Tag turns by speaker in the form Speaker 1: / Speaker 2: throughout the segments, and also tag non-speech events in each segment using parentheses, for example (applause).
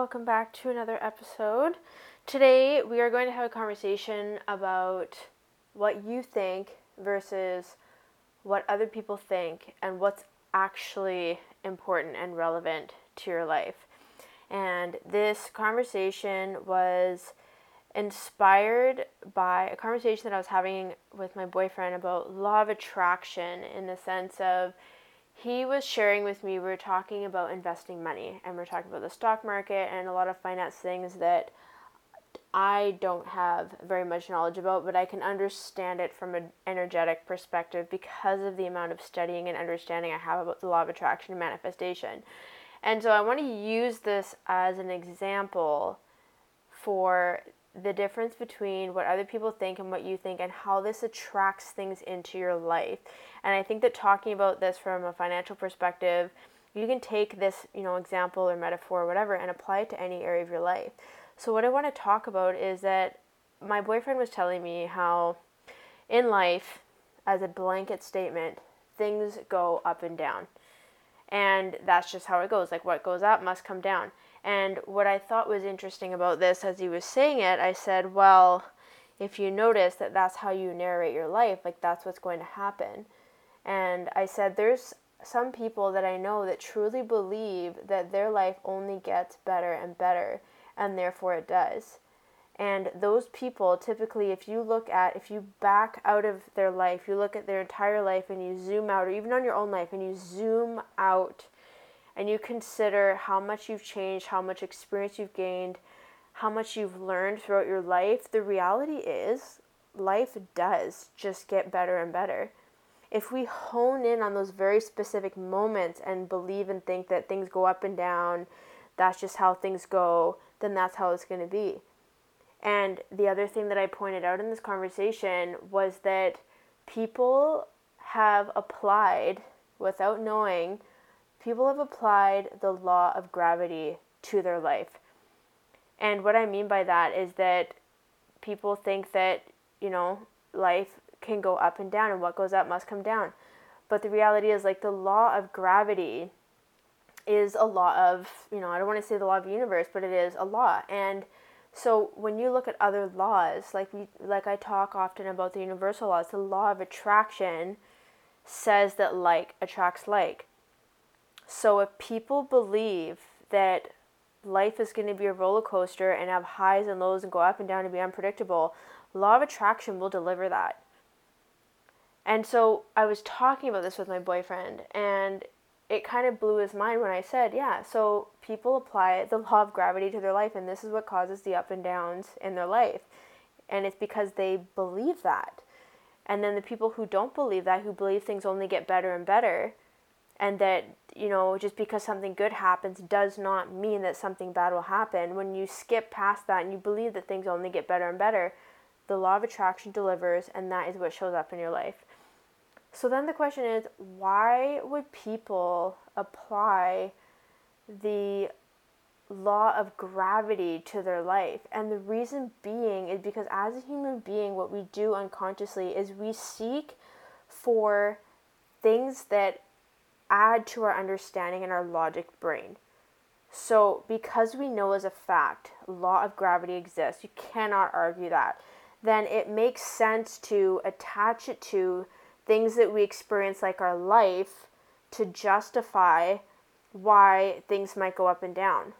Speaker 1: Welcome back to another episode. Today we are going to have a conversation about what you think versus what other people think and what's actually important and relevant to your life. And this conversation was inspired by a conversation that I was having with my boyfriend about law of attraction in the sense of he was sharing with me, we were talking about investing money and we are talking about the stock market and a lot of finance things that I don't have very much knowledge about, but I can understand it from an energetic perspective because of the amount of studying and understanding I have about the law of attraction and manifestation. And so I want to use this as an example for the difference between what other people think and what you think and how this attracts things into your life. And I think that talking about this from a financial perspective, you can take this, you know, example or metaphor or whatever and apply it to any area of your life. So what I want to talk about is that my boyfriend was telling me how in life as a blanket statement, things go up and down. And that's just how it goes. Like what goes up must come down. And what I thought was interesting about this as he was saying it, I said, well, if you notice that that's how you narrate your life, like that's what's going to happen. And I said, there's some people that I know that truly believe that their life only gets better and better, and therefore it does. And those people typically, if you look at, if you back out of their life, you look at their entire life and you zoom out, or even on your own life, and you zoom out and you consider how much you've changed, how much experience you've gained, how much you've learned throughout your life, the reality is life does just get better and better. If we hone in on those very specific moments and believe and think that things go up and down, that's just how things go, then that's how it's going to be. And the other thing that I pointed out in this conversation was that people have applied without knowing people have applied the law of gravity to their life. And what I mean by that is that people think that, you know, life can go up and down and what goes up must come down. But the reality is, like, the law of gravity is a law of, you know, I don't want to say the law of the universe, but it is a law. And so when you look at other laws, like we like I talk often about the universal laws, the law of attraction says that like attracts like. So if people believe that life is going to be a roller coaster and have highs and lows and go up and down and be unpredictable, law of attraction will deliver that. And so I was talking about this with my boyfriend and it kind of blew his mind when I said, yeah, so people apply the law of gravity to their life and this is what causes the up and downs in their life. And it's because they believe that. And then the people who don't believe that, who believe things only get better and better, and that you know just because something good happens does not mean that something bad will happen when you skip past that and you believe that things only get better and better the law of attraction delivers and that is what shows up in your life so then the question is why would people apply the law of gravity to their life and the reason being is because as a human being what we do unconsciously is we seek for things that add to our understanding and our logic brain. So, because we know as a fact law of gravity exists, you cannot argue that, then it makes sense to attach it to things that we experience like our life to justify why things might go up and down.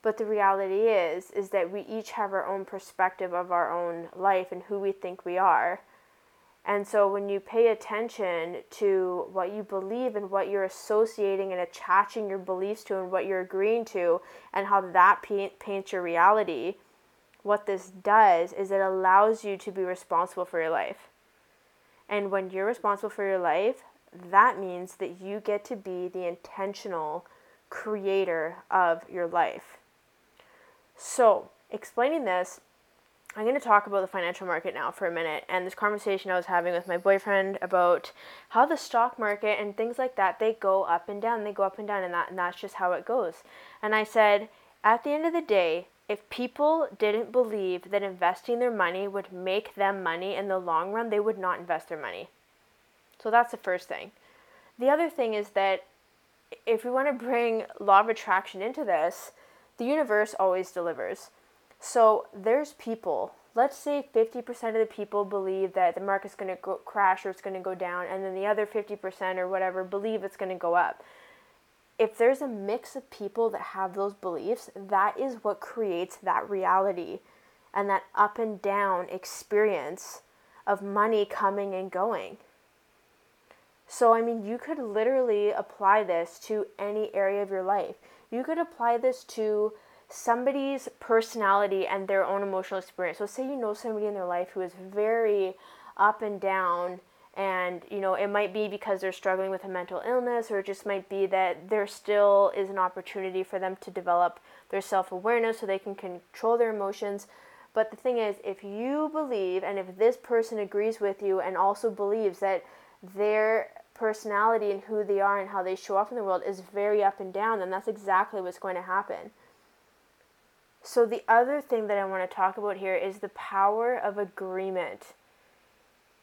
Speaker 1: But the reality is is that we each have our own perspective of our own life and who we think we are. And so when you pay attention to what you believe and what you're associating and attaching your beliefs to and what you're agreeing to and how that paint, paints your reality, what this does is it allows you to be responsible for your life. And when you're responsible for your life, that means that you get to be the intentional creator of your life. So, explaining this, I'm going to talk about the financial market now for a minute and this conversation I was having with my boyfriend about how the stock market and things like that they go up and down, they go up and down and that and that's just how it goes. And I said, at the end of the day, if people didn't believe that investing their money would make them money in the long run, they would not invest their money. So that's the first thing. The other thing is that if we want to bring law of attraction into this, the universe always delivers. So there's people, let's say 50% of the people believe that the market's going to crash or it's going to go down, and then the other 50% or whatever believe it's going to go up. If there's a mix of people that have those beliefs, that is what creates that reality and that up and down experience of money coming and going. So, I mean, you could literally apply this to any area of your life. You could apply this to somebody's personality and their own emotional experience. So, say you know somebody in their life who is very up and down, and you know, it might be because they're struggling with a mental illness, or it just might be that there still is an opportunity for them to develop their self awareness so they can control their emotions. But the thing is, if you believe, and if this person agrees with you and also believes that their personality and who they are and how they show up in the world is very up and down, then that's exactly what's going to happen. So, the other thing that I want to talk about here is the power of agreement.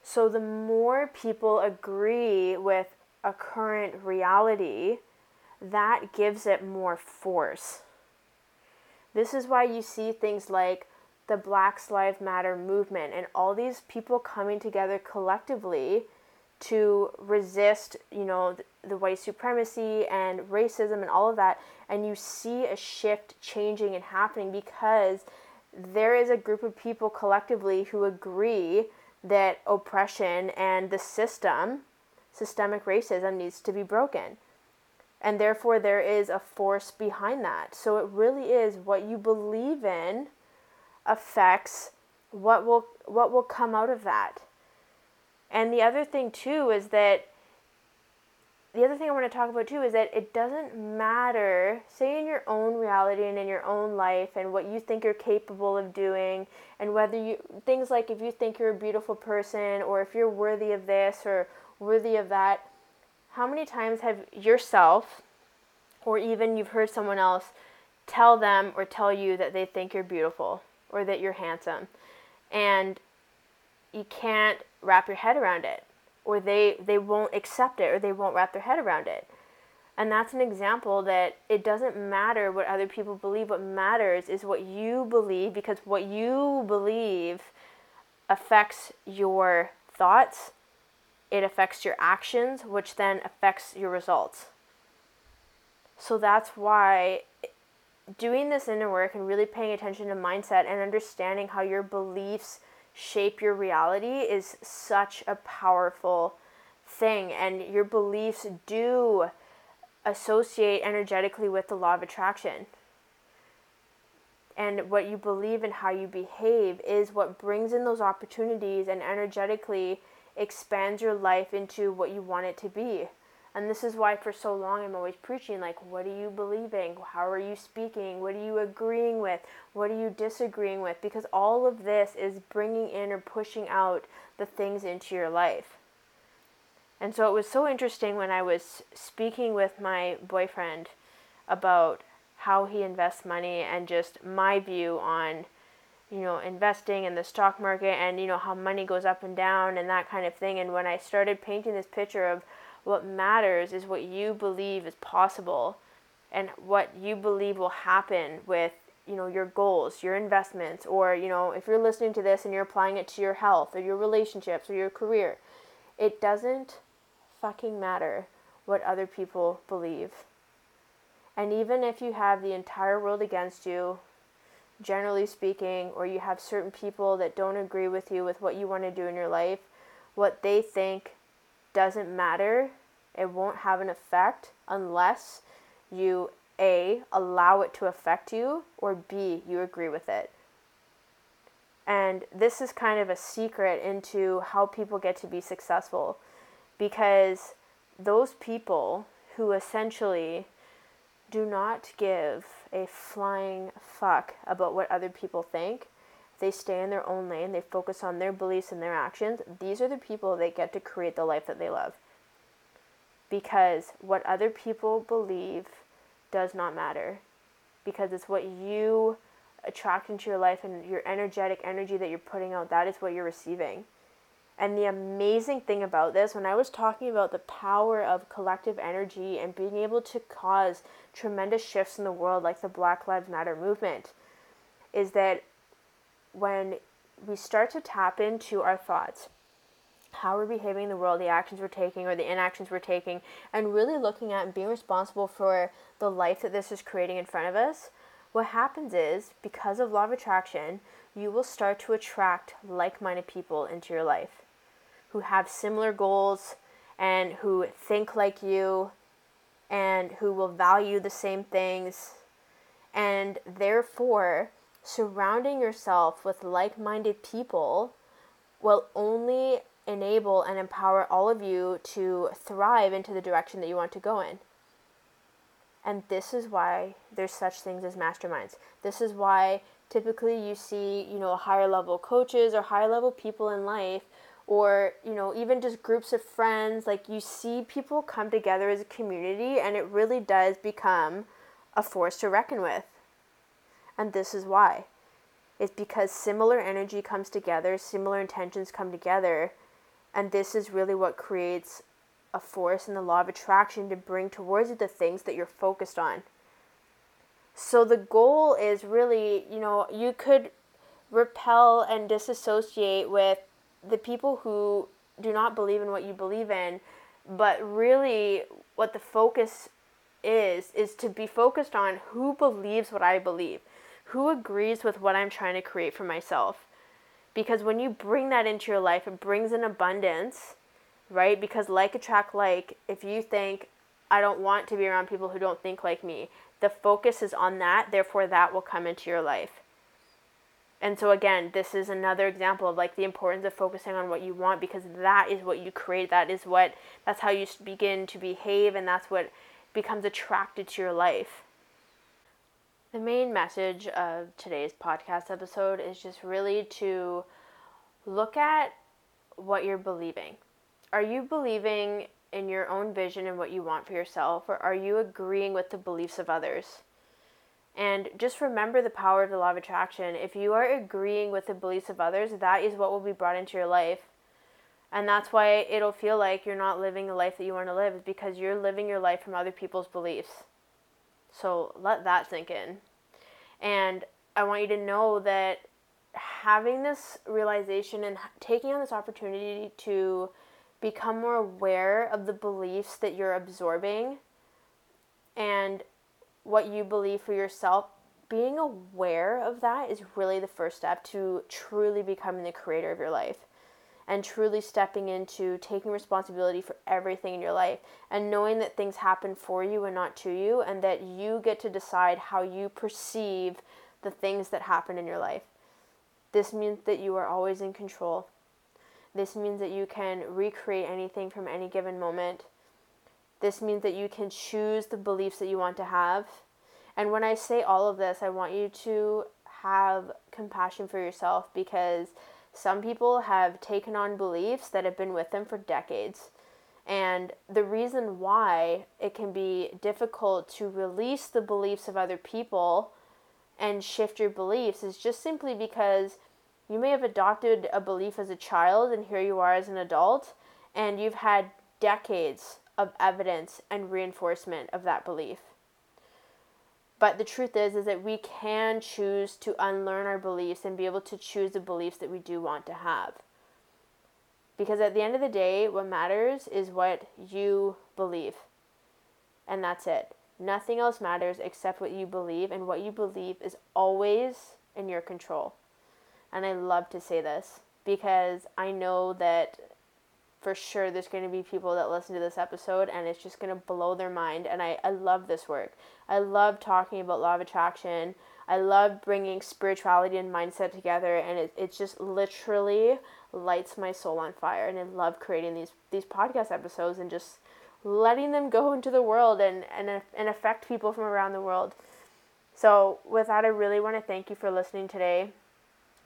Speaker 1: So, the more people agree with a current reality, that gives it more force. This is why you see things like the Black Lives Matter movement and all these people coming together collectively to resist, you know, the, white supremacy and racism and all of that. And you see a shift changing and happening because there is a group of people collectively who agree that oppression and the system, systemic racism, needs to be broken. And therefore, there is a force behind that. So it really is what you believe in affects what will what will come out of that. And the other thing too is that the other thing I want to talk about too is that it doesn't matter, say in your own reality and in your own life and what you think you're capable of doing, and whether you, things like if you think you're a beautiful person or if you're worthy of this or worthy of that, how many times have yourself or even you've heard someone else tell them or tell you that they think you're beautiful or that you're handsome? And you can't wrap your head around it or they they won't accept it or they won't wrap their head around it. And that's an example that it doesn't matter what other people believe. What matters is what you believe because what you believe affects your thoughts. It affects your actions which then affects your results. So that's why doing this inner work and really paying attention to mindset and understanding how your beliefs shape your reality is such a powerful thing and your beliefs do associate energetically with the law of attraction. And what you believe and how you behave is what brings in those opportunities and energetically expands your life into what you want it to be and this is why for so long I'm always preaching like, what are you believing? How are you speaking? What are you agreeing with? What are you disagreeing with? Because all of this is bringing in or pushing out the things into your life. And so it was so interesting when I was speaking with my boyfriend about how he invests money and just my view on you know investing in the stock market and you know how money goes up and down and that kind of thing and when I started painting this picture of what matters is what you believe is possible and what you believe will happen with you know your goals your investments or you know if you're listening to this and you're applying it to your health or your relationships or your career it doesn't fucking matter what other people believe. And even if you have the entire world against you generally speaking or you have certain people that don't agree with you with what you want to do in your life what they think doesn't matter. It won't have an effect unless you A, allow it to affect you, or B, you agree with it. And this is kind of a secret into how people get to be successful because those people who essentially do not give a flying fuck about what other people think. They stay in their own lane, they focus on their beliefs and their actions. These are the people that get to create the life that they love. Because what other people believe does not matter. Because it's what you attract into your life and your energetic energy that you're putting out, that is what you're receiving. And the amazing thing about this, when I was talking about the power of collective energy and being able to cause tremendous shifts in the world, like the Black Lives Matter movement, is that when we start to tap into our thoughts, how we're behaving in the world, the actions we're taking or the inactions we're taking, and really looking at and being responsible for the life that this is creating in front of us, what happens is because of law of attraction, you will start to attract like minded people into your life who have similar goals and who think like you and who will value the same things. And therefore, surrounding yourself with like minded people will only enable and empower all of you to thrive into the direction that you want to go in. And this is why there's such things as masterminds. This is why typically you see, you know, higher level coaches or higher level people in life or you know even just groups of friends like you see people come together as a community and it really does become a force to reckon with and this is why. It's because similar energy comes together similar intentions come together and this is really what creates a force in the law of attraction to bring towards you the things that you're focused on. So the goal is really you know you could repel and disassociate with the people who do not believe in what you believe in, but really what the focus is is to be focused on who believes what I believe, who agrees with what I'm trying to create for myself. Because when you bring that into your life, it brings an abundance, right? Because like attract like, if you think I don't want to be around people who don't think like me, the focus is on that, therefore that will come into your life and so again this is another example of like the importance of focusing on what you want because that is what you create that is what that's how you begin to behave and that's what becomes attracted to your life the main message of today's podcast episode is just really to look at what you're believing are you believing in your own vision and what you want for yourself or are you agreeing with the beliefs of others and just remember the power of the law of attraction. If you are agreeing with the beliefs of others, that is what will be brought into your life. And that's why it'll feel like you're not living the life that you want to live, is because you're living your life from other people's beliefs. So let that sink in. And I want you to know that having this realization and taking on this opportunity to become more aware of the beliefs that you're absorbing and what you believe for yourself, being aware of that is really the first step to truly becoming the creator of your life and truly stepping into taking responsibility for everything in your life and knowing that things happen for you and not to you and that you get to decide how you perceive the things that happen in your life. This means that you are always in control. This means that you can recreate anything from any given moment. This means that you can choose the beliefs that you want to have. And when I say all of this, I want you to have compassion for yourself because some people have taken on beliefs that have been with them for decades. And the reason why it can be difficult to release the beliefs of other people and shift your beliefs is just simply because you may have adopted a belief as a child and here you are as an adult and you've had decades of evidence and reinforcement of that belief. But the truth is is that we can choose to unlearn our beliefs and be able to choose the beliefs that we do want to have. Because at the end of the day, what matters is what you believe. And that's it. Nothing else matters except what you believe, and what you believe is always in your control. And I love to say this because I know that for sure there's going to be people that listen to this episode and it's just going to blow their mind. And I, I love this work. I love talking about law of attraction. I love bringing spirituality and mindset together. And it, it just literally lights my soul on fire. And I love creating these, these podcast episodes and just letting them go (laughs) into the world and, and, and affect people from around the world. So, with that, I really want to thank you for listening today.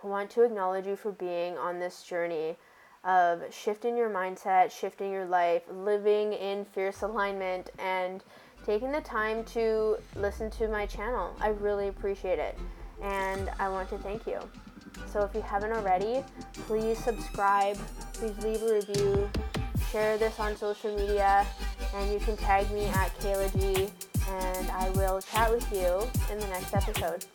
Speaker 1: I want to acknowledge you for being on this journey of shifting your mindset, shifting your life, living in fierce alignment, and taking the time to listen to my channel. I really appreciate it. And I want to thank you. So if you haven't already, please subscribe, please leave a review, share this on social media, and you can tag me at Kehla G, and I will chat with you in the next episode.